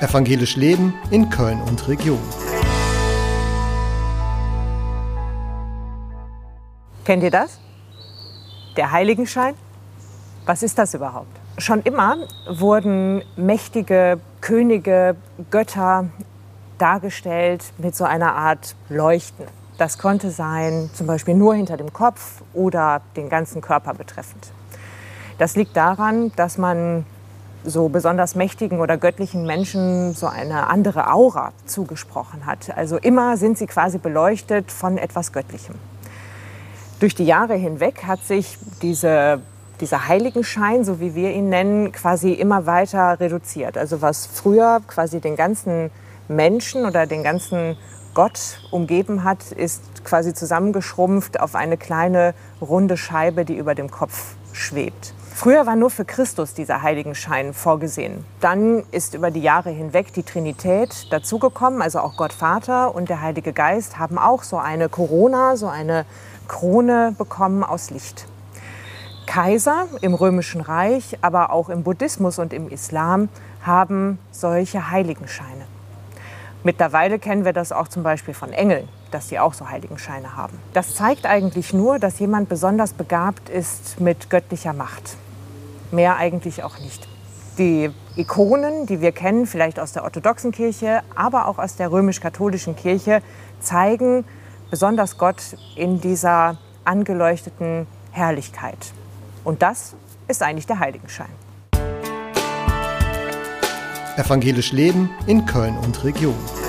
Evangelisch Leben in Köln und Region. Kennt ihr das? Der Heiligenschein? Was ist das überhaupt? Schon immer wurden mächtige Könige, Götter dargestellt mit so einer Art Leuchten. Das konnte sein, zum Beispiel nur hinter dem Kopf oder den ganzen Körper betreffend. Das liegt daran, dass man so besonders mächtigen oder göttlichen Menschen so eine andere Aura zugesprochen hat. Also immer sind sie quasi beleuchtet von etwas Göttlichem. Durch die Jahre hinweg hat sich diese, dieser Heiligenschein, so wie wir ihn nennen, quasi immer weiter reduziert. Also was früher quasi den ganzen Menschen oder den ganzen Gott umgeben hat, ist quasi zusammengeschrumpft auf eine kleine runde Scheibe, die über dem Kopf schwebt. Früher war nur für Christus dieser Heiligenschein vorgesehen. Dann ist über die Jahre hinweg die Trinität dazugekommen, also auch Gott Vater und der Heilige Geist haben auch so eine Corona, so eine Krone bekommen aus Licht. Kaiser im Römischen Reich, aber auch im Buddhismus und im Islam haben solche Heiligenscheine. Mittlerweile kennen wir das auch zum Beispiel von Engeln, dass sie auch so Heiligenscheine haben. Das zeigt eigentlich nur, dass jemand besonders begabt ist mit göttlicher Macht. Mehr eigentlich auch nicht. Die Ikonen, die wir kennen, vielleicht aus der orthodoxen Kirche, aber auch aus der römisch-katholischen Kirche, zeigen besonders Gott in dieser angeleuchteten Herrlichkeit. Und das ist eigentlich der Heiligenschein. Evangelisch Leben in Köln und Region.